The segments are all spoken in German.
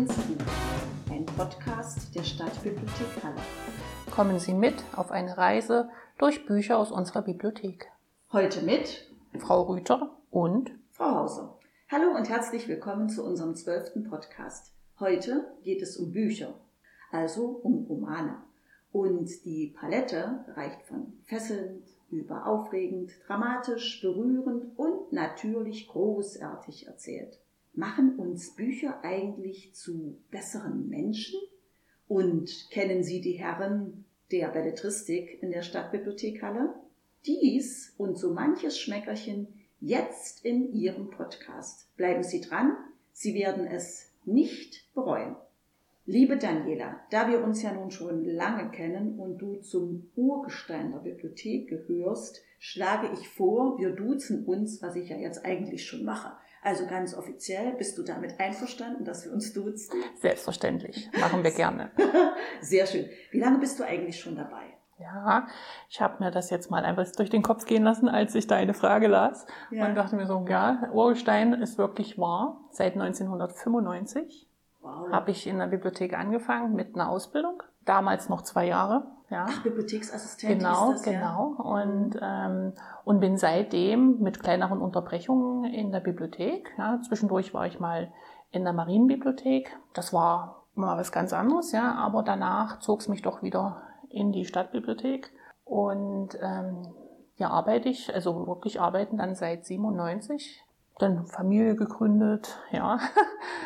Ins Buch, ein Podcast der Stadtbibliothek Halle. Kommen Sie mit auf eine Reise durch Bücher aus unserer Bibliothek. Heute mit Frau Rüther und Frau Hauser. Hallo und herzlich willkommen zu unserem zwölften Podcast. Heute geht es um Bücher, also um Romane. Und die Palette reicht von fesselnd über aufregend, dramatisch, berührend und natürlich großartig erzählt. Machen uns Bücher eigentlich zu besseren Menschen? Und kennen Sie die Herren der Belletristik in der Stadtbibliothek Halle? Dies und so manches Schmeckerchen jetzt in Ihrem Podcast. Bleiben Sie dran, Sie werden es nicht bereuen. Liebe Daniela, da wir uns ja nun schon lange kennen und du zum Urgestein der Bibliothek gehörst, schlage ich vor, wir duzen uns, was ich ja jetzt eigentlich schon mache. Also ganz offiziell, bist du damit einverstanden, dass wir uns duzen? Selbstverständlich, machen wir gerne. Sehr schön. Wie lange bist du eigentlich schon dabei? Ja, ich habe mir das jetzt mal einfach durch den Kopf gehen lassen, als ich deine Frage las ja. und dachte mir so, ja, Urgestein ist wirklich wahr, seit 1995. Wow. Habe ich in der Bibliothek angefangen mit einer Ausbildung. Damals noch zwei Jahre. Ja. Ach, Bibliotheksassistent. Genau, das, genau. Ja? Und, ähm, und bin seitdem mit kleineren Unterbrechungen in der Bibliothek. Ja. Zwischendurch war ich mal in der Marienbibliothek. Das war mal was ganz anderes, ja. Aber danach zog es mich doch wieder in die Stadtbibliothek. Und ähm, ja, arbeite ich, also wirklich arbeiten dann seit 97 dann Familie gegründet, ja.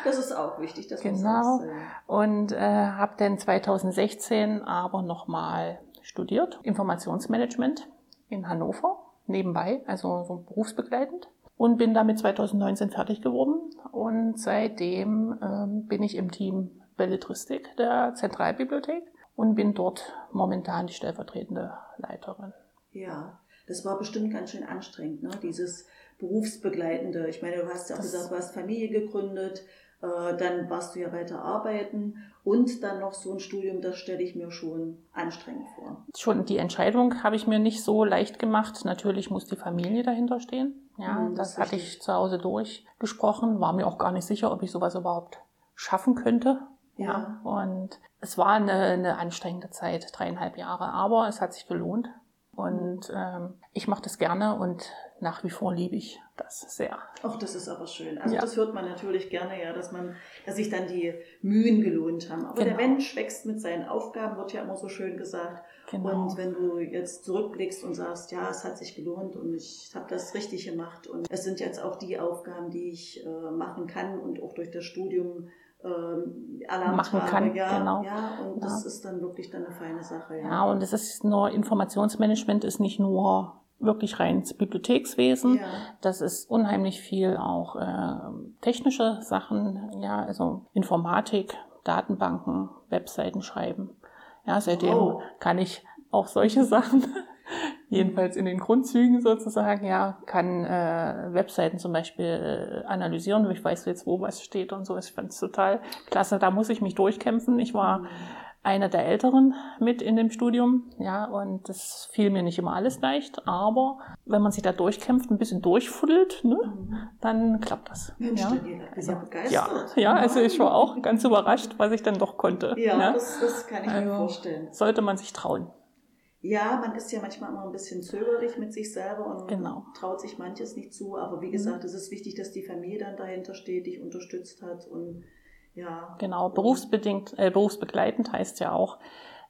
Das ist auch wichtig, dass genau. Sagst, Und äh, habe dann 2016 aber nochmal studiert, Informationsmanagement in Hannover, nebenbei, also so berufsbegleitend. Und bin damit 2019 fertig geworden. Und seitdem ähm, bin ich im Team Belletristik der Zentralbibliothek und bin dort momentan die stellvertretende Leiterin. Ja, das war bestimmt ganz schön anstrengend, ne? dieses berufsbegleitende. Ich meine, du hast ja auch das gesagt, du hast Familie gegründet, äh, dann warst du ja weiter arbeiten und dann noch so ein Studium, das stelle ich mir schon anstrengend vor. Schon die Entscheidung habe ich mir nicht so leicht gemacht. Natürlich muss die Familie dahinter stehen. Ja, mhm, das, das hatte ich zu Hause durchgesprochen, war mir auch gar nicht sicher, ob ich sowas überhaupt schaffen könnte. Ja. ja. Und es war eine, eine anstrengende Zeit, dreieinhalb Jahre, aber es hat sich gelohnt. Und ähm, ich mache das gerne und nach wie vor liebe ich das sehr. Ach, das ist aber schön. Also ja. das hört man natürlich gerne, ja, dass man, dass sich dann die Mühen gelohnt haben. Aber genau. der Mensch wächst mit seinen Aufgaben, wird ja immer so schön gesagt. Genau. Und wenn du jetzt zurückblickst und sagst, ja, es hat sich gelohnt und ich habe das richtig gemacht und es sind jetzt auch die Aufgaben, die ich äh, machen kann und auch durch das Studium ähm, Alarm machen kann. Ja, genau. ja, und ja. das ist dann wirklich dann eine feine Sache. Ja, ja und es ist nur Informationsmanagement ist nicht nur wirklich rein Bibliothekswesen. Ja. Das ist unheimlich viel auch äh, technische Sachen, ja, also Informatik, Datenbanken, Webseiten schreiben. Ja, seitdem oh. kann ich auch solche Sachen jedenfalls in den Grundzügen sozusagen, ja, kann äh, Webseiten zum Beispiel äh, analysieren. Ich weiß jetzt, wo was steht und so. Ich fand es total klasse. Da muss ich mich durchkämpfen. Ich war mhm. einer der Älteren mit in dem Studium, ja, und das fiel mir nicht immer alles leicht. Aber wenn man sich da durchkämpft, ein bisschen durchfuddelt, ne, mhm. dann klappt das. Mensch, ja. Bist ja begeistert. Ja, also ich war auch ganz überrascht, was ich dann doch konnte. Ja, ja. Das, das kann ich also mir vorstellen. Sollte man sich trauen. Ja, man ist ja manchmal immer ein bisschen zögerlich mit sich selber und genau. traut sich manches nicht zu. Aber wie gesagt, mhm. es ist wichtig, dass die Familie dann dahinter steht, dich unterstützt hat und ja. Genau, berufsbedingt, äh, berufsbegleitend heißt ja auch,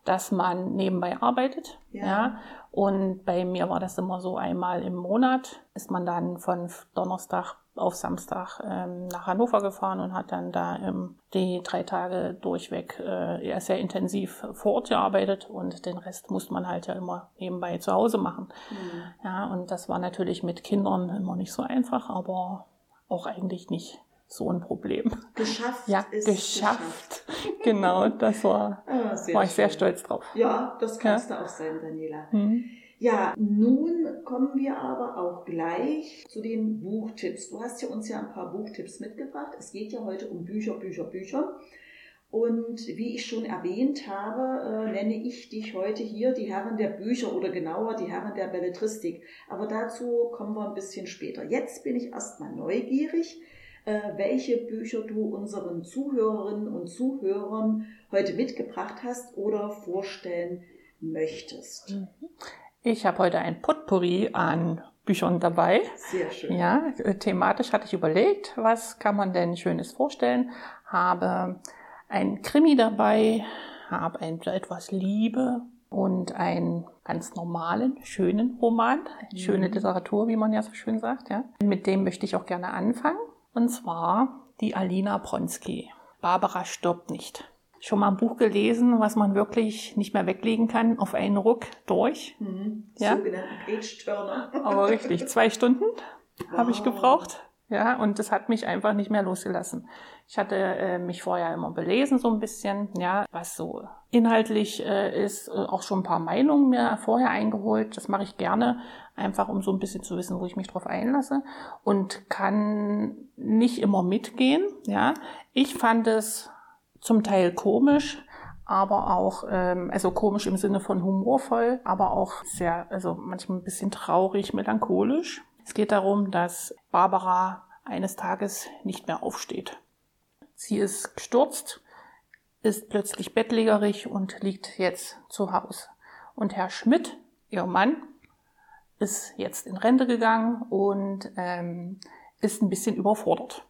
dass man nebenbei arbeitet. Ja. ja. Und bei mir war das immer so einmal im Monat, ist man dann von Donnerstag auf Samstag ähm, nach Hannover gefahren und hat dann da ähm, die drei Tage durchweg äh, sehr intensiv vor Ort gearbeitet und den Rest musste man halt ja immer nebenbei zu Hause machen. Mhm. Ja, und das war natürlich mit Kindern immer nicht so einfach, aber auch eigentlich nicht so ein Problem. Geschafft ja, ist geschafft. geschafft. genau, das war, ah, war ich sehr stolz drauf. Ja, das kannst ja. du auch sein, Daniela. Mhm. Ja, nun kommen wir aber auch gleich zu den Buchtipps. Du hast ja uns ja ein paar Buchtipps mitgebracht. Es geht ja heute um Bücher, Bücher, Bücher. Und wie ich schon erwähnt habe, äh, nenne ich dich heute hier die Herren der Bücher oder genauer die Herren der Belletristik. Aber dazu kommen wir ein bisschen später. Jetzt bin ich erstmal neugierig. Äh, welche Bücher du unseren Zuhörerinnen und Zuhörern heute mitgebracht hast oder vorstellen möchtest. Mhm. Ich habe heute ein Potpourri an Büchern dabei. Sehr schön. Ja, thematisch hatte ich überlegt, was kann man denn Schönes vorstellen. Habe ein Krimi dabei, habe ein, etwas Liebe und einen ganz normalen, schönen Roman, schöne mhm. Literatur, wie man ja so schön sagt. Ja. Mit dem möchte ich auch gerne anfangen. Und zwar die Alina Bronski. Barbara stirbt nicht. Schon mal ein Buch gelesen, was man wirklich nicht mehr weglegen kann, auf einen Ruck durch. Mhm. Ja? Sogenannten Page-Turner. Aber richtig, zwei Stunden wow. habe ich gebraucht. Ja, und das hat mich einfach nicht mehr losgelassen. Ich hatte äh, mich vorher immer belesen, so ein bisschen, ja, was so inhaltlich äh, ist, äh, auch schon ein paar Meinungen mir vorher eingeholt. Das mache ich gerne, einfach um so ein bisschen zu wissen, wo ich mich drauf einlasse und kann nicht immer mitgehen, ja. Ich fand es zum Teil komisch, aber auch, ähm, also komisch im Sinne von humorvoll, aber auch sehr, also manchmal ein bisschen traurig, melancholisch. Es geht darum, dass Barbara eines Tages nicht mehr aufsteht. Sie ist gestürzt, ist plötzlich bettlägerig und liegt jetzt zu Hause. Und Herr Schmidt, ihr Mann, ist jetzt in Rente gegangen und ähm, ist ein bisschen überfordert,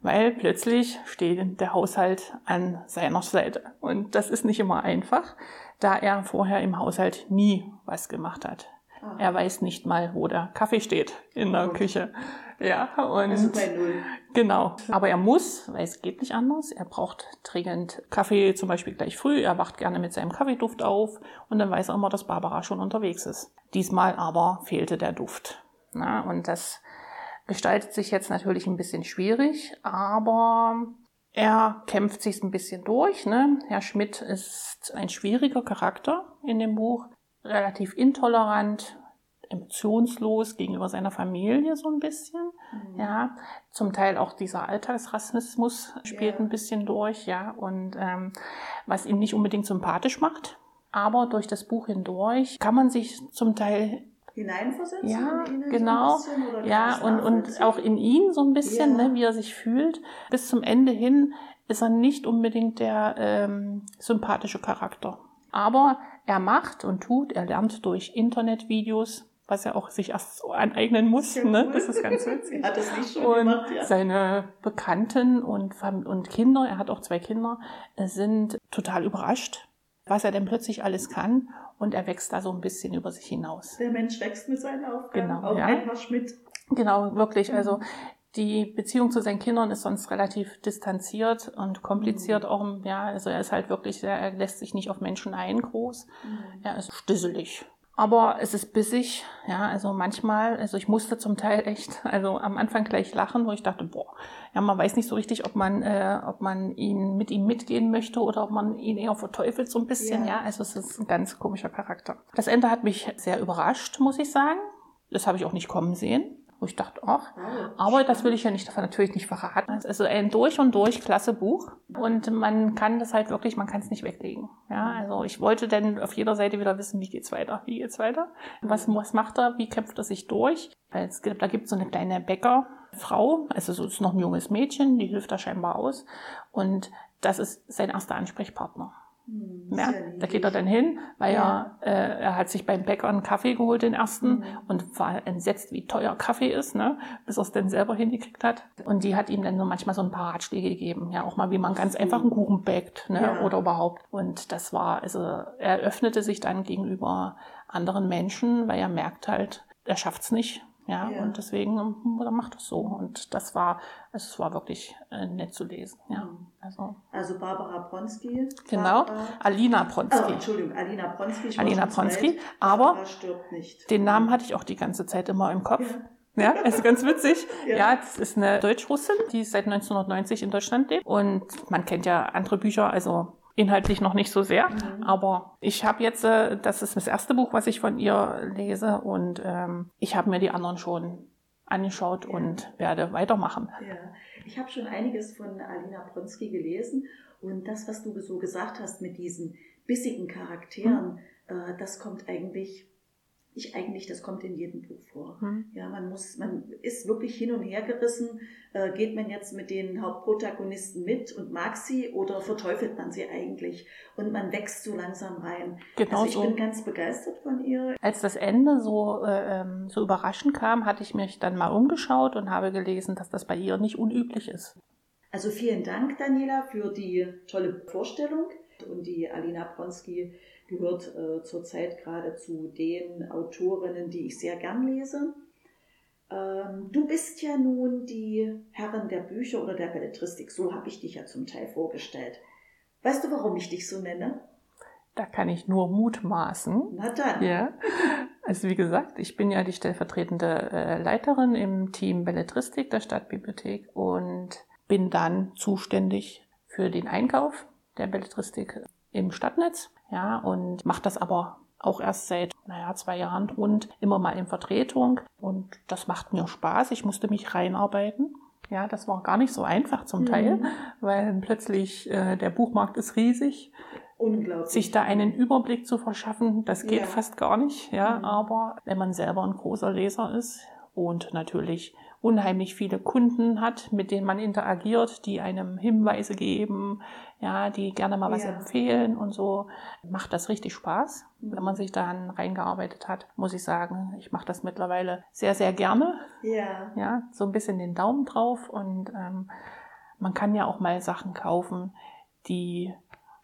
weil plötzlich steht der Haushalt an seiner Seite. Und das ist nicht immer einfach, da er vorher im Haushalt nie was gemacht hat. Ah. Er weiß nicht mal, wo der Kaffee steht in der oh. Küche. Ja, und also bei Null. genau. Aber er muss, weil es geht nicht anders. Er braucht dringend Kaffee, zum Beispiel gleich früh. Er wacht gerne mit seinem Kaffeeduft auf und dann weiß er immer, dass Barbara schon unterwegs ist. Diesmal aber fehlte der Duft. Na, und das gestaltet sich jetzt natürlich ein bisschen schwierig, aber er kämpft sich ein bisschen durch. Ne? Herr Schmidt ist ein schwieriger Charakter in dem Buch relativ intolerant, emotionslos gegenüber seiner Familie so ein bisschen. Mhm. Ja, zum Teil auch dieser Alltagsrassismus spielt ja. ein bisschen durch, ja, und ähm, was ihn nicht unbedingt sympathisch macht. Aber durch das Buch hindurch kann man sich zum Teil hineinversetzen. Ja, genau. So ja, und, und auch in ihn so ein bisschen, ja. ne, wie er sich fühlt. Bis zum Ende hin ist er nicht unbedingt der ähm, sympathische Charakter. Aber er macht und tut, er lernt durch Internetvideos, was er auch sich erst so aneignen muss. Ne? Das ist ganz witzig. hat das nicht schon und gemacht, ja. seine Bekannten und, und Kinder, er hat auch zwei Kinder, sind total überrascht, was er denn plötzlich alles kann. Und er wächst da so ein bisschen über sich hinaus. Der Mensch wächst mit seinen Aufgaben. Genau, auch ja. ein Herr Schmidt. Genau, wirklich. Also mhm. Die Beziehung zu seinen Kindern ist sonst relativ distanziert und kompliziert mhm. auch. Ja, also er ist halt wirklich sehr, er lässt sich nicht auf Menschen ein groß. Mhm. Er ist stisselig. Aber es ist bissig, ja, also manchmal, also ich musste zum Teil echt, also am Anfang gleich lachen, wo ich dachte, boah, ja, man weiß nicht so richtig, ob man, äh, ob man ihn mit ihm mitgehen möchte oder ob man ihn eher verteufelt so ein bisschen, ja. ja, also es ist ein ganz komischer Charakter. Das Ende hat mich sehr überrascht, muss ich sagen. Das habe ich auch nicht kommen sehen. Wo ich dachte, ach, aber das will ich ja nicht, davon natürlich nicht verraten. Es ist also ein durch und durch klasse Buch. Und man kann das halt wirklich, man kann es nicht weglegen. Ja, also ich wollte dann auf jeder Seite wieder wissen, wie geht's weiter? Wie geht's weiter? Was, was macht er? Wie kämpft er sich durch? Es gibt, da gibt es so eine kleine Bäckerfrau, also so ist noch ein junges Mädchen, die hilft da scheinbar aus. Und das ist sein erster Ansprechpartner. Hm, ja, da geht er dann hin, weil ja. er, äh, er hat sich beim Bäcker einen Kaffee geholt, den ersten, mhm. und war entsetzt, wie teuer Kaffee ist, ne, bis er es dann selber hingekriegt hat. Und die hat ihm dann so manchmal so ein paar Ratschläge gegeben, ja, auch mal, wie man ganz einfach einen Kuchen bäckt, ne, ja. oder überhaupt. Und das war, also er öffnete sich dann gegenüber anderen Menschen, weil er merkt halt, er schafft's nicht, ja, ja, und deswegen ähm, macht es so. Und das war, es war wirklich äh, nett zu lesen. Ja, mhm. also. also Barbara Bronski. Genau, Barbara, Alina Bronski. Oh, Entschuldigung, Alina Bronski. Alina Bronski. Aber den Namen hatte ich auch die ganze Zeit immer im Kopf. Ja. Ja, ist ganz witzig. Ja. ja, das ist eine Deutsch-Russin, die seit 1990 in Deutschland lebt. Und man kennt ja andere Bücher, also inhaltlich noch nicht so sehr. Mhm. Aber ich habe jetzt, äh, das ist das erste Buch, was ich von ihr lese und ähm, ich habe mir die anderen schon angeschaut ja. und werde weitermachen. Ja. Ich habe schon einiges von Alina Bronski gelesen und das, was du so gesagt hast mit diesen bissigen Charakteren, mhm. äh, das kommt eigentlich ich eigentlich, das kommt in jedem Buch vor. Mhm. Ja, man muss, man ist wirklich hin und her gerissen. Äh, geht man jetzt mit den Hauptprotagonisten mit und mag sie oder verteufelt man sie eigentlich? Und man wächst so langsam rein. Genau also ich so. bin ganz begeistert von ihr. Als das Ende so, äh, ähm, so überraschend kam, hatte ich mich dann mal umgeschaut und habe gelesen, dass das bei ihr nicht unüblich ist. Also vielen Dank, Daniela, für die tolle Vorstellung. Und die Alina Bronski gehört äh, zurzeit gerade zu den Autorinnen, die ich sehr gern lese. Ähm, du bist ja nun die Herrin der Bücher oder der Belletristik, so habe ich dich ja zum Teil vorgestellt. Weißt du, warum ich dich so nenne? Da kann ich nur mutmaßen. Na dann. Ja. Also wie gesagt, ich bin ja die stellvertretende äh, Leiterin im Team Belletristik der Stadtbibliothek und bin dann zuständig für den Einkauf der Belletristik im Stadtnetz ja, und mache das aber auch erst seit, naja, zwei Jahren rund, immer mal in Vertretung. Und das macht mir Spaß. Ich musste mich reinarbeiten. Ja, das war gar nicht so einfach zum Teil, mhm. weil plötzlich äh, der Buchmarkt ist riesig. Unglaublich. Sich da einen Überblick zu verschaffen, das geht ja. fast gar nicht. Ja, mhm. aber wenn man selber ein großer Leser ist und natürlich unheimlich viele Kunden hat, mit denen man interagiert, die einem Hinweise geben, ja, die gerne mal was ja. empfehlen und so. Macht das richtig Spaß, wenn man sich dann reingearbeitet hat, muss ich sagen. Ich mache das mittlerweile sehr, sehr gerne. Ja. Ja, so ein bisschen den Daumen drauf und ähm, man kann ja auch mal Sachen kaufen, die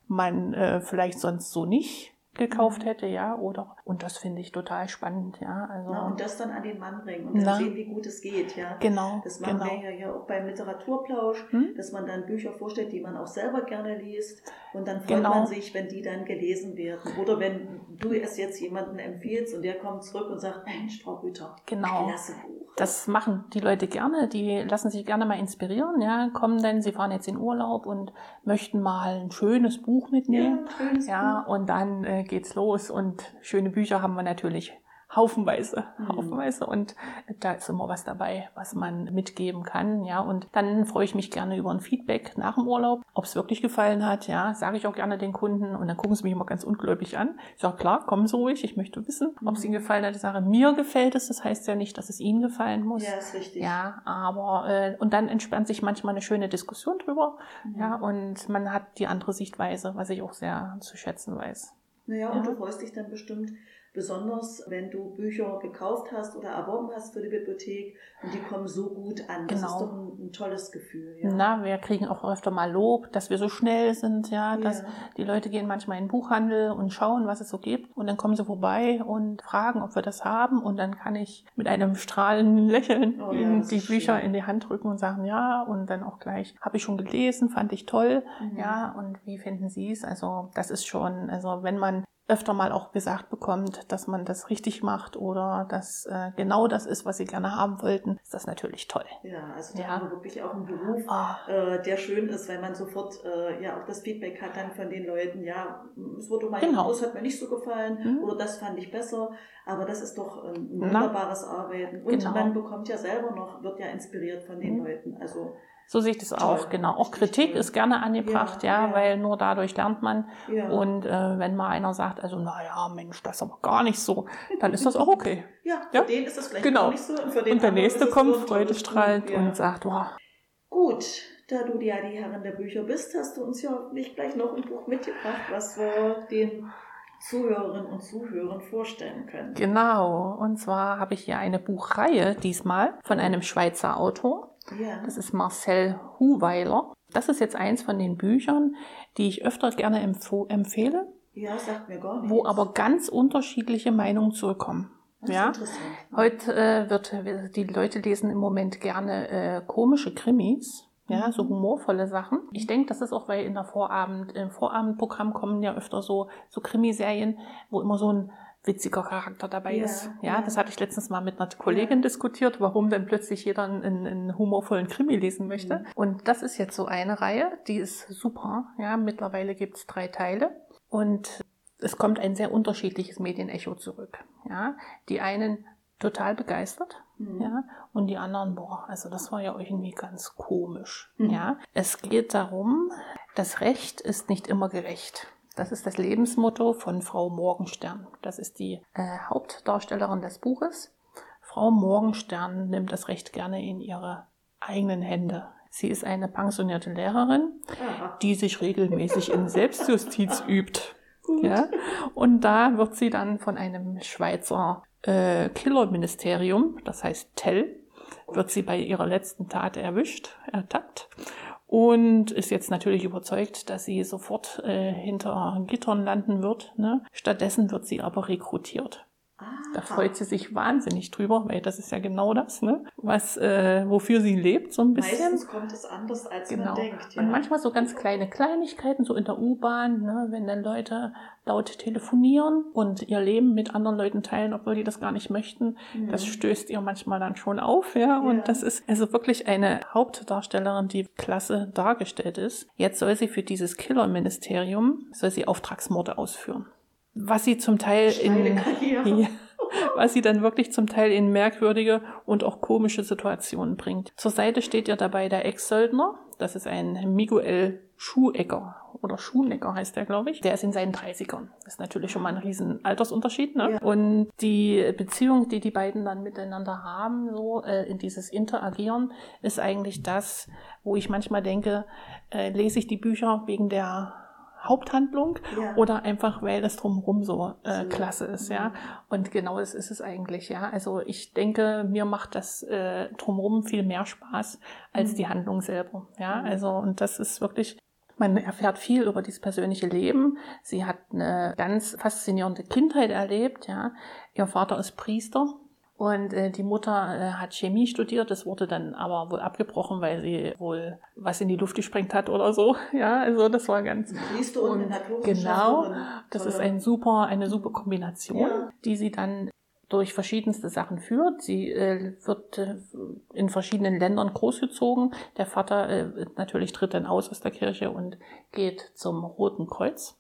man äh, vielleicht sonst so nicht gekauft mhm. hätte, ja, oder und das finde ich total spannend, ja. Also na, und das dann an den Mann bringen und dann sehen, wie gut es geht, ja. Genau. Das machen genau. wir ja, auch beim Literaturplausch, hm? dass man dann Bücher vorstellt, die man auch selber gerne liest und dann freut genau. man sich, wenn die dann gelesen werden. Oder wenn du es jetzt jemanden empfiehlst und der kommt zurück und sagt, Mensch, Frau Rüther, genau. klasse Buch. Das machen die Leute gerne, die lassen sich gerne mal inspirieren, ja, kommen dann, sie fahren jetzt in Urlaub und möchten mal ein schönes Buch mitnehmen. Ja, schönes ja Buch. und dann äh, geht's los und schöne Bücher haben wir natürlich haufenweise, mhm. haufenweise und da ist immer was dabei, was man mitgeben kann, ja und dann freue ich mich gerne über ein Feedback nach dem Urlaub, ob es wirklich gefallen hat, ja, sage ich auch gerne den Kunden und dann gucken sie mich immer ganz ungläubig an. Ich sage, klar, kommen Sie ruhig, ich möchte wissen, ob es mhm. Ihnen gefallen hat. Ich sage, mir gefällt es, das heißt ja nicht, dass es Ihnen gefallen muss. Ja, ist richtig. Ja, aber äh, und dann entspannt sich manchmal eine schöne Diskussion drüber, mhm. ja, und man hat die andere Sichtweise, was ich auch sehr zu schätzen weiß. Naja, und ja. du freust dich dann bestimmt, besonders wenn du Bücher gekauft hast oder erworben hast für die Bibliothek und die kommen so gut an. Das genau. ist doch ein, ein tolles Gefühl. Ja. Na, wir kriegen auch öfter mal Lob, dass wir so schnell sind, ja, dass ja. die Leute gehen manchmal in den Buchhandel und schauen, was es so gibt und dann kommen sie vorbei und fragen, ob wir das haben und dann kann ich mit einem strahlenden Lächeln oh, ja, die Bücher schön. in die Hand drücken und sagen, ja, und dann auch gleich, habe ich schon gelesen, fand ich toll, mhm. ja, und wie finden Sie es? Also das ist schon, also wenn man öfter mal auch gesagt bekommt, dass man das richtig macht oder dass äh, genau das ist, was sie gerne haben wollten, ist das natürlich toll. Ja, also da ja. haben wir wirklich auch einen Beruf, oh. äh, der schön ist, weil man sofort äh, ja auch das Feedback hat dann von den Leuten, ja, es wurde mein genau. Kurs hat mir nicht so gefallen mhm. oder das fand ich besser, aber das ist doch ein wunderbares Na, Arbeiten und genau. man bekommt ja selber noch, wird ja inspiriert von den mhm. Leuten, also so sehe ich das auch, genau. Auch Kritik ist gerne angebracht, ja, ja, ja, weil nur dadurch lernt man. Ja. Und äh, wenn mal einer sagt, also naja, Mensch, das ist aber gar nicht so, dann ist das auch okay. ja, für den ist das vielleicht genau. auch nicht so. Und, für den und der nächste kommt so freudestrahlend und sagt, wow. Gut, da du ja die Herrin der Bücher bist, hast du uns ja nicht gleich noch ein Buch mitgebracht, was wir den Zuhörerinnen und Zuhörern vorstellen können. Genau, und zwar habe ich hier eine Buchreihe diesmal von einem Schweizer Autor. Ja. Das ist Marcel Huweiler. Das ist jetzt eins von den Büchern, die ich öfter gerne empfehle. Ja, sagt mir gar nichts. Wo aber ganz unterschiedliche Meinungen zurückkommen. Das ja, heute äh, wird die Leute lesen im Moment gerne äh, komische Krimis. Ja, so mhm. humorvolle Sachen. Ich denke, das ist auch, weil in der Vorabend, im Vorabendprogramm kommen ja öfter so, so Krimiserien, wo immer so ein witziger Charakter dabei ja, ist. Ja, ja, das hatte ich letztens mal mit einer Kollegin ja. diskutiert, warum denn plötzlich jeder einen, einen humorvollen Krimi lesen möchte. Mhm. Und das ist jetzt so eine Reihe, die ist super. Ja, mittlerweile gibt's drei Teile und es kommt ein sehr unterschiedliches Medienecho zurück. Ja, die einen total begeistert, mhm. ja, und die anderen, boah, also das war ja irgendwie ganz komisch, mhm. ja. Es geht darum, das Recht ist nicht immer gerecht. Das ist das Lebensmotto von Frau Morgenstern. Das ist die äh, Hauptdarstellerin des Buches. Frau Morgenstern nimmt das recht gerne in ihre eigenen Hände. Sie ist eine pensionierte Lehrerin, die sich regelmäßig in Selbstjustiz übt. Ja? Und da wird sie dann von einem Schweizer äh, Killerministerium, das heißt TEL, wird sie bei ihrer letzten Tat erwischt, ertappt und ist jetzt natürlich überzeugt, dass sie sofort äh, hinter Gittern landen wird. Ne? Stattdessen wird sie aber rekrutiert. Da freut sie sich wahnsinnig drüber, weil das ist ja genau das, ne? was, äh, wofür sie lebt, so ein bisschen. Meistens kommt es anders, als genau. man denkt. Ja. Und manchmal so ganz kleine Kleinigkeiten, so in der U-Bahn, ne? wenn dann Leute laut telefonieren und ihr Leben mit anderen Leuten teilen, obwohl die das gar nicht möchten, mhm. das stößt ihr manchmal dann schon auf. Ja? ja? Und das ist also wirklich eine Hauptdarstellerin, die klasse dargestellt ist. Jetzt soll sie für dieses Killer-Ministerium, soll sie Auftragsmorde ausführen was sie zum Teil in, ja, was sie dann wirklich zum Teil in merkwürdige und auch komische Situationen bringt. Zur Seite steht ihr dabei der Ex-Söldner. Das ist ein Miguel Schuhecker oder Schuhnecker heißt der, glaube ich. Der ist in seinen 30ern. Das ist natürlich schon mal ein riesen Altersunterschied. Ne? Ja. Und die Beziehung, die die beiden dann miteinander haben, so äh, in dieses Interagieren, ist eigentlich das, wo ich manchmal denke, äh, lese ich die Bücher wegen der Haupthandlung ja. oder einfach, weil das drumherum so äh, klasse ist, ja. Mhm. Und genau das ist es eigentlich, ja. Also ich denke, mir macht das äh, drumherum viel mehr Spaß als mhm. die Handlung selber, ja. Mhm. Also und das ist wirklich man erfährt viel über dieses persönliche Leben. Sie hat eine ganz faszinierende Kindheit erlebt, ja. Ihr Vater ist Priester und äh, die Mutter äh, hat Chemie studiert, das wurde dann aber wohl abgebrochen, weil sie wohl was in die Luft gesprengt hat oder so. Ja, also das war ganz. Siehst du, und, und genau, das ist ein super, eine super Kombination, ja. die sie dann durch verschiedenste Sachen führt. Sie äh, wird äh, in verschiedenen Ländern großgezogen. Der Vater äh, natürlich tritt dann aus aus der Kirche und geht zum Roten Kreuz.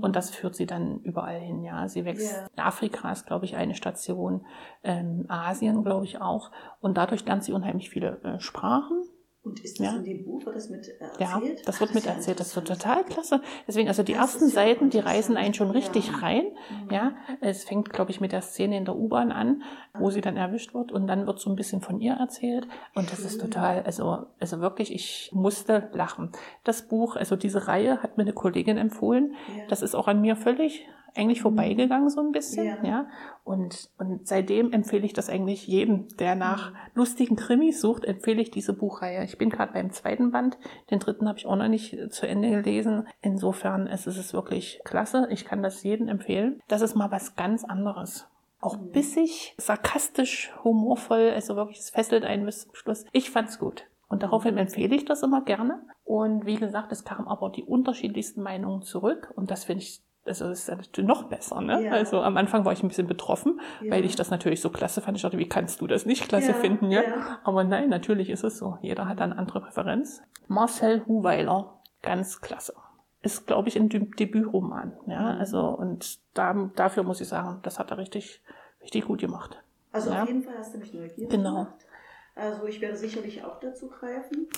Und das führt sie dann überall hin, ja. Sie wächst, yeah. Afrika ist, glaube ich, eine Station, ähm, Asien, glaube ich, auch. Und dadurch lernt sie unheimlich viele äh, Sprachen. Und ist das ja. in dem Buch, wird das mit erzählt? Ja, das wird Ach, mit erzählt. Das wird total klasse. Deswegen, also die das ersten Seiten, die reisen einen schon richtig ja. rein. Mhm. Ja, es fängt, glaube ich, mit der Szene in der U-Bahn an, wo sie dann erwischt wird und dann wird so ein bisschen von ihr erzählt. Und das ist total, also, also wirklich, ich musste lachen. Das Buch, also diese Reihe hat mir eine Kollegin empfohlen. Ja. Das ist auch an mir völlig eigentlich mhm. vorbeigegangen so ein bisschen, ja. ja. Und, und seitdem empfehle ich das eigentlich jedem, der nach mhm. lustigen Krimis sucht, empfehle ich diese Buchreihe. Ich bin gerade beim zweiten Band, den dritten habe ich auch noch nicht zu Ende gelesen. Insofern es ist es wirklich klasse. Ich kann das jedem empfehlen. Das ist mal was ganz anderes. Auch mhm. bissig, sarkastisch, humorvoll, also wirklich, es fesselt einen bis zum Schluss. Ich fand's gut. Und daraufhin empfehle ich das immer gerne. Und wie gesagt, es kamen aber die unterschiedlichsten Meinungen zurück. Und das finde ich also das ist ja natürlich noch besser, ne? Ja. Also am Anfang war ich ein bisschen betroffen, ja. weil ich das natürlich so klasse fand. Ich dachte, wie kannst du das nicht klasse ja, finden, ja? Aber nein, natürlich ist es so. Jeder hat eine andere Präferenz. Marcel Huweiler, ganz klasse. Ist, glaube ich, ein Debütroman, ja? Mhm. Also, und da, dafür muss ich sagen, das hat er richtig, richtig gut gemacht. Also auf jeden Fall hast du mich neugierig genau. gemacht. Also ich werde sicherlich auch dazu greifen.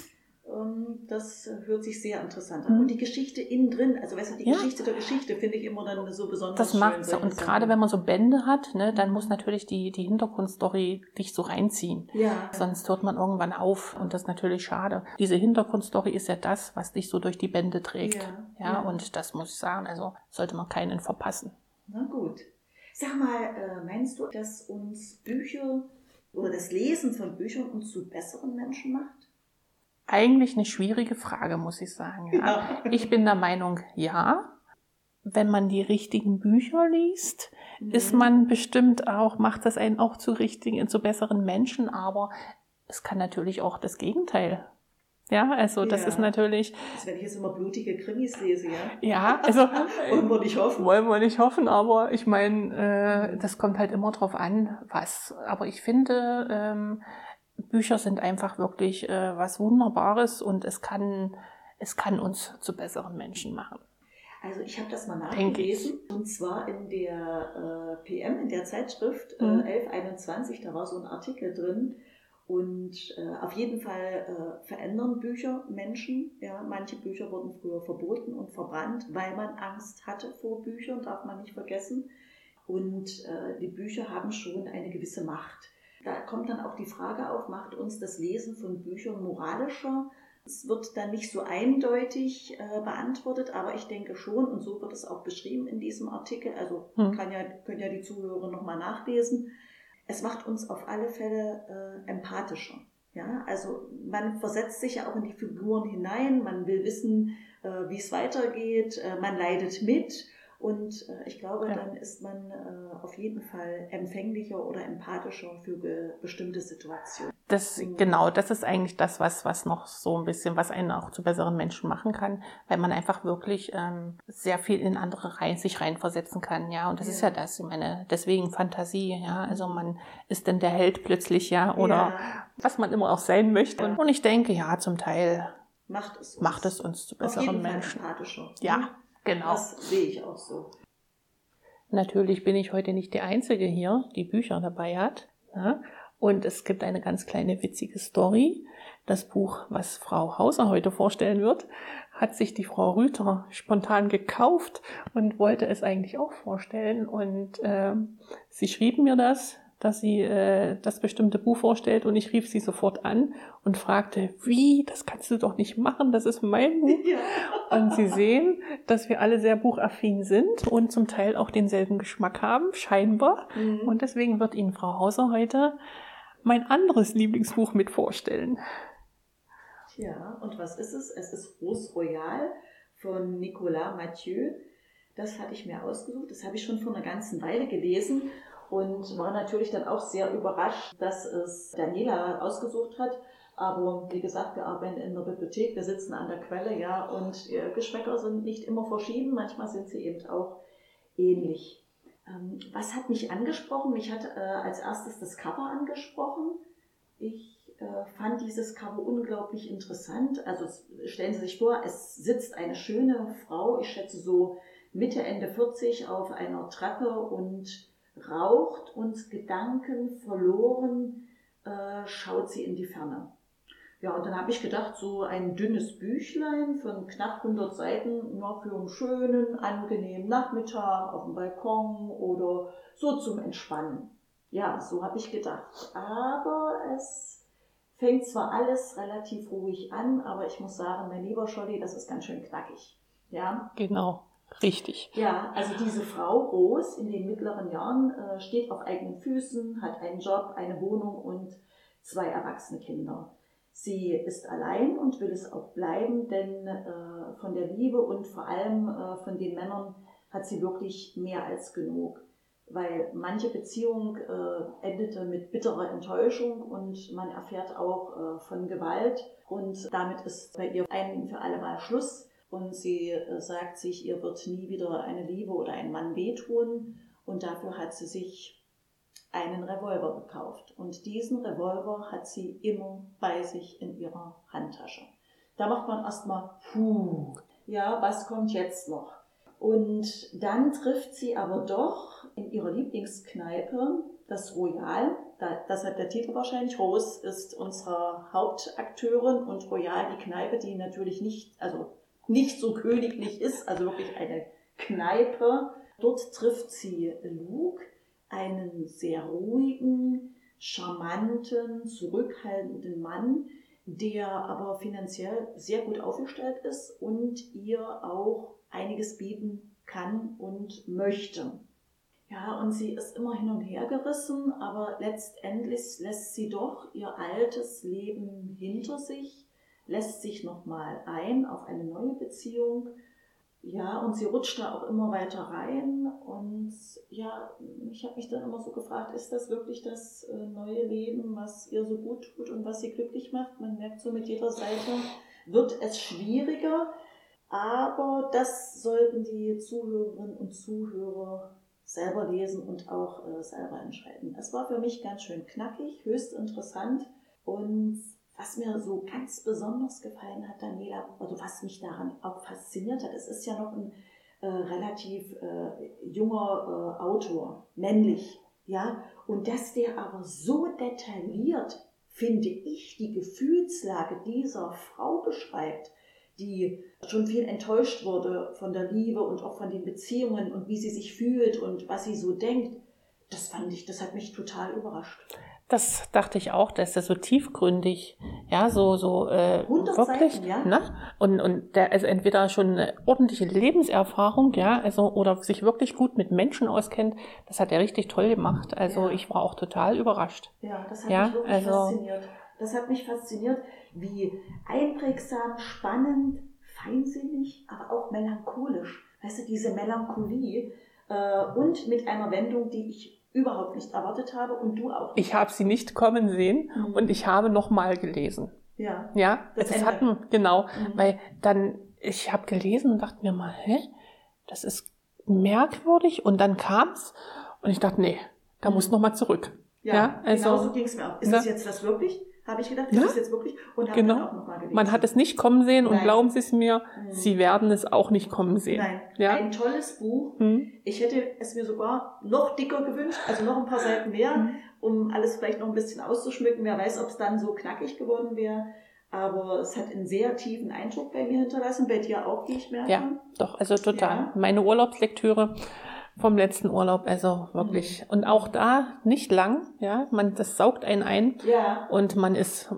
Ähm, das hört sich sehr interessant an. Mhm. Und die Geschichte innen drin, also weißt du, die ja. Geschichte der Geschichte finde ich immer dann so besonders Das macht es. Und gerade wenn man so Bände hat, ne, dann muss natürlich die, die Hintergrundstory dich so reinziehen. Ja. Sonst hört man irgendwann auf und das ist natürlich schade. Diese Hintergrundstory ist ja das, was dich so durch die Bände trägt. Ja, ja, ja. und das muss ich sagen, also sollte man keinen verpassen. Na gut. Sag mal, äh, meinst du, dass uns Bücher oder das Lesen von Büchern uns zu besseren Menschen macht? Eigentlich eine schwierige Frage, muss ich sagen. Ja. Ja. Ich bin der Meinung, ja. Wenn man die richtigen Bücher liest, mhm. ist man bestimmt auch, macht das einen auch zu richtigen, zu besseren Menschen, aber es kann natürlich auch das Gegenteil ja, also das ja. ist natürlich. Also wenn ich jetzt immer blutige Krimis lese, ja. Ja, also wollen wir nicht hoffen. Wollen wir nicht hoffen, aber ich meine, äh, das kommt halt immer drauf an, was. Aber ich finde, ähm, Bücher sind einfach wirklich äh, was Wunderbares und es kann, es kann uns zu besseren Menschen machen. Also ich habe das mal nachgelesen und zwar in der äh, PM, in der Zeitschrift äh, 1121, mhm. da war so ein Artikel drin Und äh, auf jeden Fall äh, verändern Bücher Menschen. Ja, manche Bücher wurden früher verboten und verbrannt, weil man Angst hatte vor Büchern, darf man nicht vergessen. Und äh, die Bücher haben schon eine gewisse Macht. Da kommt dann auch die Frage auf, macht uns das Lesen von Büchern moralischer? Es wird dann nicht so eindeutig äh, beantwortet, aber ich denke schon, und so wird es auch beschrieben in diesem Artikel, also hm. kann ja, können ja die Zuhörer nochmal nachlesen, es macht uns auf alle Fälle äh, empathischer. Ja, also man versetzt sich ja auch in die Figuren hinein, man will wissen, äh, wie es weitergeht, äh, man leidet mit und äh, ich glaube, ja. dann ist man äh, auf jeden Fall empfänglicher oder empathischer für bestimmte Situationen. Das, mhm. genau, das ist eigentlich das, was, was noch so ein bisschen, was einen auch zu besseren Menschen machen kann, weil man einfach wirklich ähm, sehr viel in andere rein, sich reinversetzen kann, ja. Und das ja. ist ja das, ich meine, deswegen Fantasie, ja. Also man ist dann der Held plötzlich, ja, oder ja. was man immer auch sein möchte. Und, und ich denke, ja, zum Teil macht es uns, macht es uns zu besseren Menschen. Ja. Genau. Das sehe ich auch so. Natürlich bin ich heute nicht die Einzige hier, die Bücher dabei hat. Ja? Und es gibt eine ganz kleine witzige Story. Das Buch, was Frau Hauser heute vorstellen wird, hat sich die Frau Rüther spontan gekauft und wollte es eigentlich auch vorstellen. Und äh, sie schrieb mir das dass sie äh, das bestimmte Buch vorstellt und ich rief sie sofort an und fragte, wie, das kannst du doch nicht machen, das ist mein Buch. Ja. Und sie sehen, dass wir alle sehr buchaffin sind und zum Teil auch denselben Geschmack haben, scheinbar. Mhm. Und deswegen wird Ihnen Frau Hauser heute mein anderes Lieblingsbuch mit vorstellen. Ja, und was ist es? Es ist Rose Royal von Nicolas Mathieu. Das hatte ich mir ausgesucht. Das habe ich schon vor einer ganzen Weile gelesen und war natürlich dann auch sehr überrascht, dass es Daniela ausgesucht hat. Aber wie gesagt, wir arbeiten in der Bibliothek, wir sitzen an der Quelle, ja, und Geschmäcker sind nicht immer verschieden, manchmal sind sie eben auch ähnlich. Ähm, was hat mich angesprochen? Mich hat äh, als erstes das Cover angesprochen. Ich äh, fand dieses Cover unglaublich interessant. Also stellen Sie sich vor, es sitzt eine schöne Frau, ich schätze so Mitte, Ende 40 auf einer Treppe und raucht und Gedanken verloren äh, schaut sie in die Ferne. Ja, und dann habe ich gedacht, so ein dünnes Büchlein von knapp 100 Seiten, nur für einen schönen, angenehmen Nachmittag auf dem Balkon oder so zum Entspannen. Ja, so habe ich gedacht. Aber es fängt zwar alles relativ ruhig an, aber ich muss sagen, mein lieber Scholli, das ist ganz schön knackig. Ja. Genau. Richtig. Ja, also diese Frau Rose in den mittleren Jahren äh, steht auf eigenen Füßen, hat einen Job, eine Wohnung und zwei erwachsene Kinder. Sie ist allein und will es auch bleiben, denn äh, von der Liebe und vor allem äh, von den Männern hat sie wirklich mehr als genug. Weil manche Beziehung äh, endete mit bitterer Enttäuschung und man erfährt auch äh, von Gewalt und damit ist bei ihr ein für alle Mal Schluss und sie äh, sagt sich, ihr wird nie wieder eine Liebe oder ein Mann wehtun und dafür hat sie sich einen Revolver gekauft. Und diesen Revolver hat sie immer bei sich in ihrer Handtasche. Da macht man erstmal, puh, ja, was kommt jetzt noch? Und dann trifft sie aber doch in ihrer Lieblingskneipe das Royal. Das hat der Titel wahrscheinlich. Rose ist unsere Hauptakteurin und Royal die Kneipe, die natürlich nicht, also nicht so königlich ist, also wirklich eine Kneipe. Dort trifft sie Luke, einen sehr ruhigen, charmanten, zurückhaltenden Mann, der aber finanziell sehr gut aufgestellt ist und ihr auch einiges bieten kann und möchte. Ja, und sie ist immer hin und her gerissen, aber letztendlich lässt sie doch ihr altes Leben hinter sich lässt sich nochmal ein auf eine neue Beziehung. Ja, und sie rutscht da auch immer weiter rein. Und ja, ich habe mich dann immer so gefragt, ist das wirklich das äh, neue Leben, was ihr so gut tut und was sie glücklich macht? Man merkt so mit jeder Seite, wird es schwieriger. Aber das sollten die Zuhörerinnen und Zuhörer selber lesen und auch äh, selber entscheiden. Es war für mich ganz schön knackig, höchst interessant und was mir so ganz besonders gefallen hat, Daniela, oder was mich daran auch fasziniert hat, es ist ja noch ein äh, relativ äh, junger äh, Autor, männlich, ja, und dass der aber so detailliert finde ich, die Gefühlslage dieser Frau beschreibt, die schon viel enttäuscht wurde von der Liebe und auch von den Beziehungen und wie sie sich fühlt und was sie so denkt, das fand ich, das hat mich total überrascht. Das dachte ich auch, dass er so tiefgründig, ja, so, so äh, wirklich, Seiten, ja? ne? Und, und der also entweder schon eine ordentliche Lebenserfahrung, ja, also oder sich wirklich gut mit Menschen auskennt, das hat er richtig toll gemacht. Also ja. ich war auch total überrascht. Ja, das hat ja, mich wirklich also, fasziniert. Das hat mich fasziniert, wie einprägsam, spannend, feinsinnig, aber auch melancholisch. Weißt du, diese Melancholie äh, und mit einer Wendung, die ich überhaupt nicht erwartet habe und du auch. Nicht. Ich habe sie nicht kommen sehen mhm. und ich habe nochmal gelesen. Ja. Ja, das, das hatten, genau, mhm. weil dann, ich habe gelesen und dachte mir mal, hä, das ist merkwürdig und dann kam's und ich dachte, nee, da mhm. muss nochmal zurück. Ja, ja also, genau so ging es mir auch. Ist ne? das jetzt das wirklich? Habe ich gedacht, ist ja? das jetzt wirklich? Und habe genau. dann auch nochmal gelesen. Man hat es nicht kommen sehen und Nein. glauben Sie es mir, mhm. Sie werden es auch nicht kommen sehen. Nein, ja? ein tolles Buch. Mhm. Ich hätte es mir sogar noch dicker gewünscht, also noch ein paar Seiten mehr, mhm. um alles vielleicht noch ein bisschen auszuschmücken. Wer weiß, ob es dann so knackig geworden wäre. Aber es hat einen sehr tiefen Eindruck bei mir hinterlassen, bei dir auch, wie ich merke. Ja, doch, also total. Ja. Meine Urlaubslektüre vom letzten Urlaub. Also wirklich. Mhm. Und auch da nicht lang, ja. Man, das saugt einen ein. Ja. Und man ist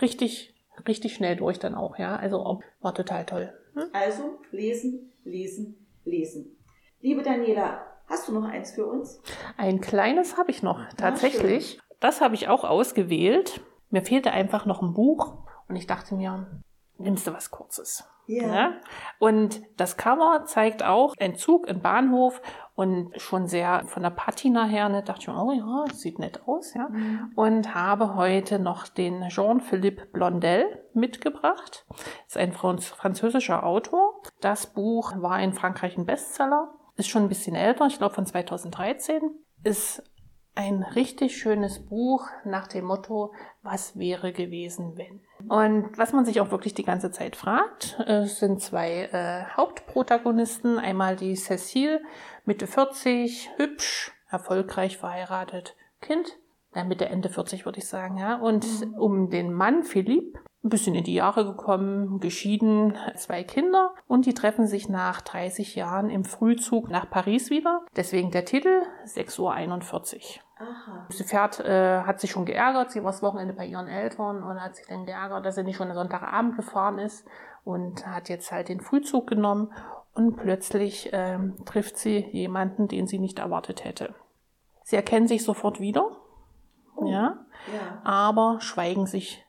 richtig, richtig schnell durch dann auch, ja. Also war total toll. Hm? Also lesen, lesen, lesen. Liebe Daniela, hast du noch eins für uns? Ein kleines habe ich noch, tatsächlich. Das habe ich auch ausgewählt. Mir fehlte einfach noch ein Buch und ich dachte mir, nimmst du was Kurzes. Yeah. Ja. Und das Cover zeigt auch einen Zug im Bahnhof und schon sehr von der Patina her, ne, dachte ich mir, oh ja, sieht nett aus, ja. Mhm. Und habe heute noch den Jean-Philippe Blondel mitgebracht. Das ist ein französischer Autor. Das Buch war in Frankreich ein Bestseller. Ist schon ein bisschen älter, ich glaube von 2013. Ist ein richtig schönes Buch nach dem Motto, was wäre gewesen, wenn? Und was man sich auch wirklich die ganze Zeit fragt, es sind zwei äh, Hauptprotagonisten. Einmal die Cecile, Mitte 40, hübsch, erfolgreich verheiratet, Kind. Ja, Mitte, Ende 40 würde ich sagen, ja. Und mhm. um den Mann Philipp, ein bisschen in die Jahre gekommen, geschieden, zwei Kinder und die treffen sich nach 30 Jahren im Frühzug nach Paris wieder. Deswegen der Titel 6.41 Uhr. Aha. Sie fährt, äh, hat sich schon geärgert, sie war das Wochenende bei ihren Eltern und hat sich dann geärgert, dass sie nicht schon Sonntagabend gefahren ist und hat jetzt halt den Frühzug genommen und plötzlich ähm, trifft sie jemanden, den sie nicht erwartet hätte. Sie erkennen sich sofort wieder, oh. ja, ja, aber schweigen sich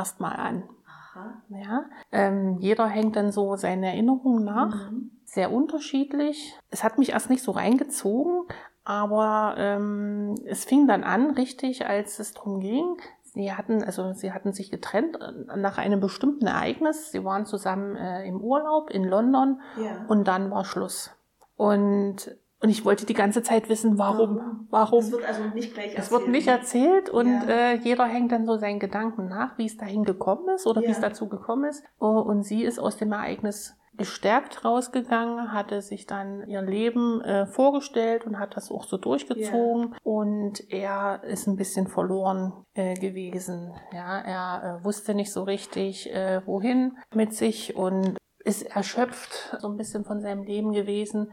erstmal an. Aha. Ja, ähm, jeder hängt dann so seine Erinnerungen nach. Mhm. Sehr unterschiedlich. Es hat mich erst nicht so reingezogen, aber ähm, es fing dann an, richtig, als es darum ging. Sie hatten, also sie hatten sich getrennt äh, nach einem bestimmten Ereignis. Sie waren zusammen äh, im Urlaub in London ja. und dann war Schluss. Und und ich wollte die ganze Zeit wissen, warum, warum. Es wird also nicht gleich erzählt. Es wird nicht erzählt und ja. äh, jeder hängt dann so seinen Gedanken nach, wie es dahin gekommen ist oder ja. wie es dazu gekommen ist. Und sie ist aus dem Ereignis gestärkt rausgegangen, hatte sich dann ihr Leben äh, vorgestellt und hat das auch so durchgezogen. Yeah. Und er ist ein bisschen verloren äh, gewesen. Ja, er äh, wusste nicht so richtig, äh, wohin mit sich und ist erschöpft so ein bisschen von seinem Leben gewesen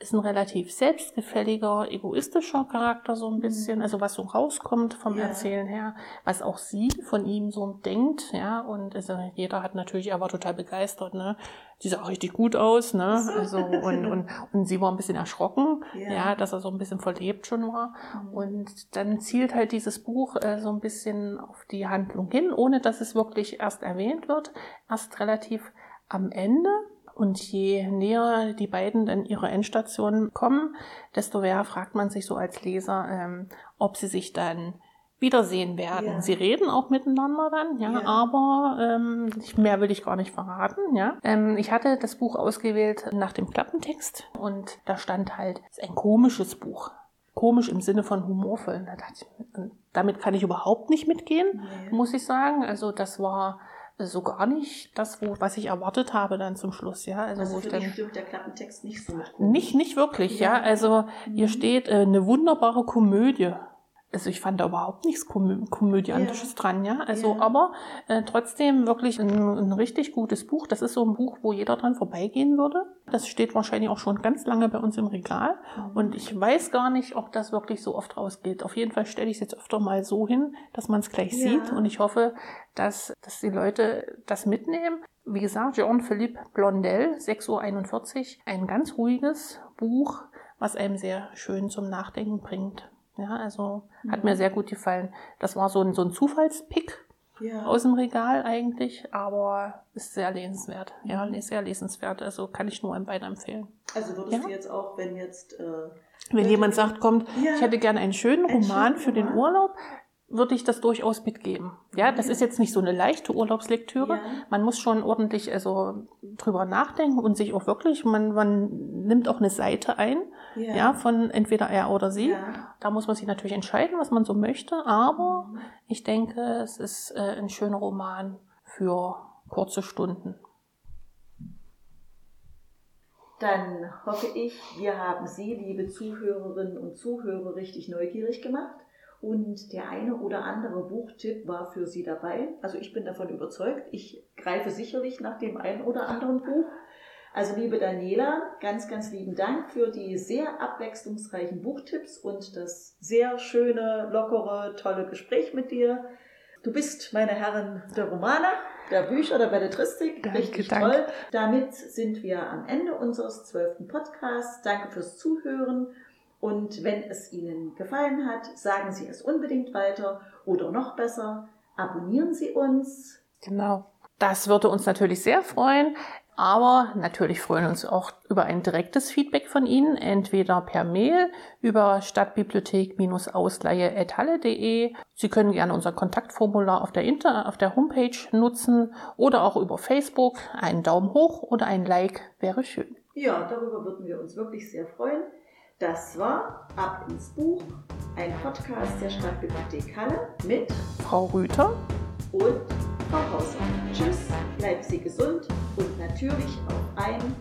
ist ein relativ selbstgefälliger, egoistischer Charakter so ein mhm. bisschen, also was so rauskommt vom ja. Erzählen her, was auch sie von ihm so denkt, ja, und also jeder hat natürlich, er war total begeistert, ne, die sah richtig gut aus, ne, also und, und, und sie war ein bisschen erschrocken, ja, ja dass er so ein bisschen verlebt schon war. Mhm. und dann zielt halt dieses Buch äh, so ein bisschen auf die Handlung hin, ohne dass es wirklich erst erwähnt wird, erst relativ am Ende, und je näher die beiden dann ihrer Endstation kommen, desto mehr fragt man sich so als Leser, ähm, ob sie sich dann wiedersehen werden. Ja. Sie reden auch miteinander dann, ja, ja. aber ähm, mehr will ich gar nicht verraten, ja. Ähm, ich hatte das Buch ausgewählt nach dem Klappentext und da stand halt, es ist ein komisches Buch. Komisch im Sinne von humorvoll. damit kann ich überhaupt nicht mitgehen, nee. muss ich sagen. Also das war so gar nicht das, wo, was ich erwartet habe dann zum Schluss, ja. Also, also wo ich dann, stimmt der Klappentext nicht so. Nicht, nicht wirklich, ja. ja. Also hier mhm. steht äh, eine wunderbare Komödie. Also ich fand da überhaupt nichts Komö Komödiantisches Ja. dran, ja. Also, Ja. aber äh, trotzdem wirklich ein, ein richtig gutes Buch. Das ist so ein Buch, wo jeder dran vorbeigehen würde. Das steht wahrscheinlich auch schon ganz lange bei uns im Regal. Und ich weiß gar nicht, ob das wirklich so oft rausgeht. Auf jeden Fall stelle ich es jetzt öfter mal so hin, dass man es gleich Ja. sieht. Und ich hoffe, dass, dass die Leute das mitnehmen. Wie gesagt, Jean-Philippe Blondel, 6.41 Uhr, ein ganz ruhiges Buch, was einem sehr schön zum Nachdenken bringt. Ja, also hat mir sehr gut gefallen. Das war so ein, so ein Zufallspick Ja. aus dem Regal eigentlich, aber ist sehr lesenswert. Ja, ist sehr lesenswert. Also kann ich nur einem beiden empfehlen. Also würdest Ja. du jetzt auch, wenn jetzt äh, Wenn jemand sagt, kommt, Ja. ich hätte gerne einen schönen Einen Roman schönen für den Roman. Urlaub, würde ich das durchaus mitgeben. Ja, das ist jetzt nicht so eine leichte Urlaubslektüre. Ja. Man muss schon ordentlich also drüber nachdenken und sich auch wirklich, man, man nimmt auch eine Seite ein, ja, ja, von entweder er oder sie. ja. Da muss man sich natürlich entscheiden, was man so möchte, aber Mhm. ich denke, es ist äh, ein schöner Roman für kurze Stunden. Dann hoffe ich, wir haben Sie, liebe Zuhörerinnen und Zuhörer, richtig neugierig gemacht. Und der eine oder andere Buchtipp war für Sie dabei. Also ich bin davon überzeugt. Ich greife sicherlich nach dem einen oder anderen Buch. Also liebe Daniela, ganz, ganz lieben Dank für die sehr abwechslungsreichen Buchtipps und das sehr schöne, lockere, tolle Gespräch mit dir. Du bist, meine Herren, der Romaner, der Bücher, der Belletristik. Danke, Richtig danke. toll. Damit sind wir am Ende unseres zwölften Podcasts. Danke fürs Zuhören. Und wenn es Ihnen gefallen hat, sagen Sie es unbedingt weiter oder noch besser, abonnieren Sie uns. Genau. Das würde uns natürlich sehr freuen. Aber natürlich freuen wir uns auch über ein direktes Feedback von Ihnen, entweder per Mail über stadtbibliothek-ausleihe.halle.de. Sie können gerne unser Kontaktformular auf der, Inter auf der Homepage nutzen oder auch über Facebook. Einen Daumen hoch oder ein Like wäre schön. Ja, darüber würden wir uns wirklich sehr freuen. Das war Ab ins Buch, ein Podcast der Stadtbibliothek Halle mit Frau Rüther, und Frau Hauser. Tschüss, bleiben Sie gesund und natürlich auf ein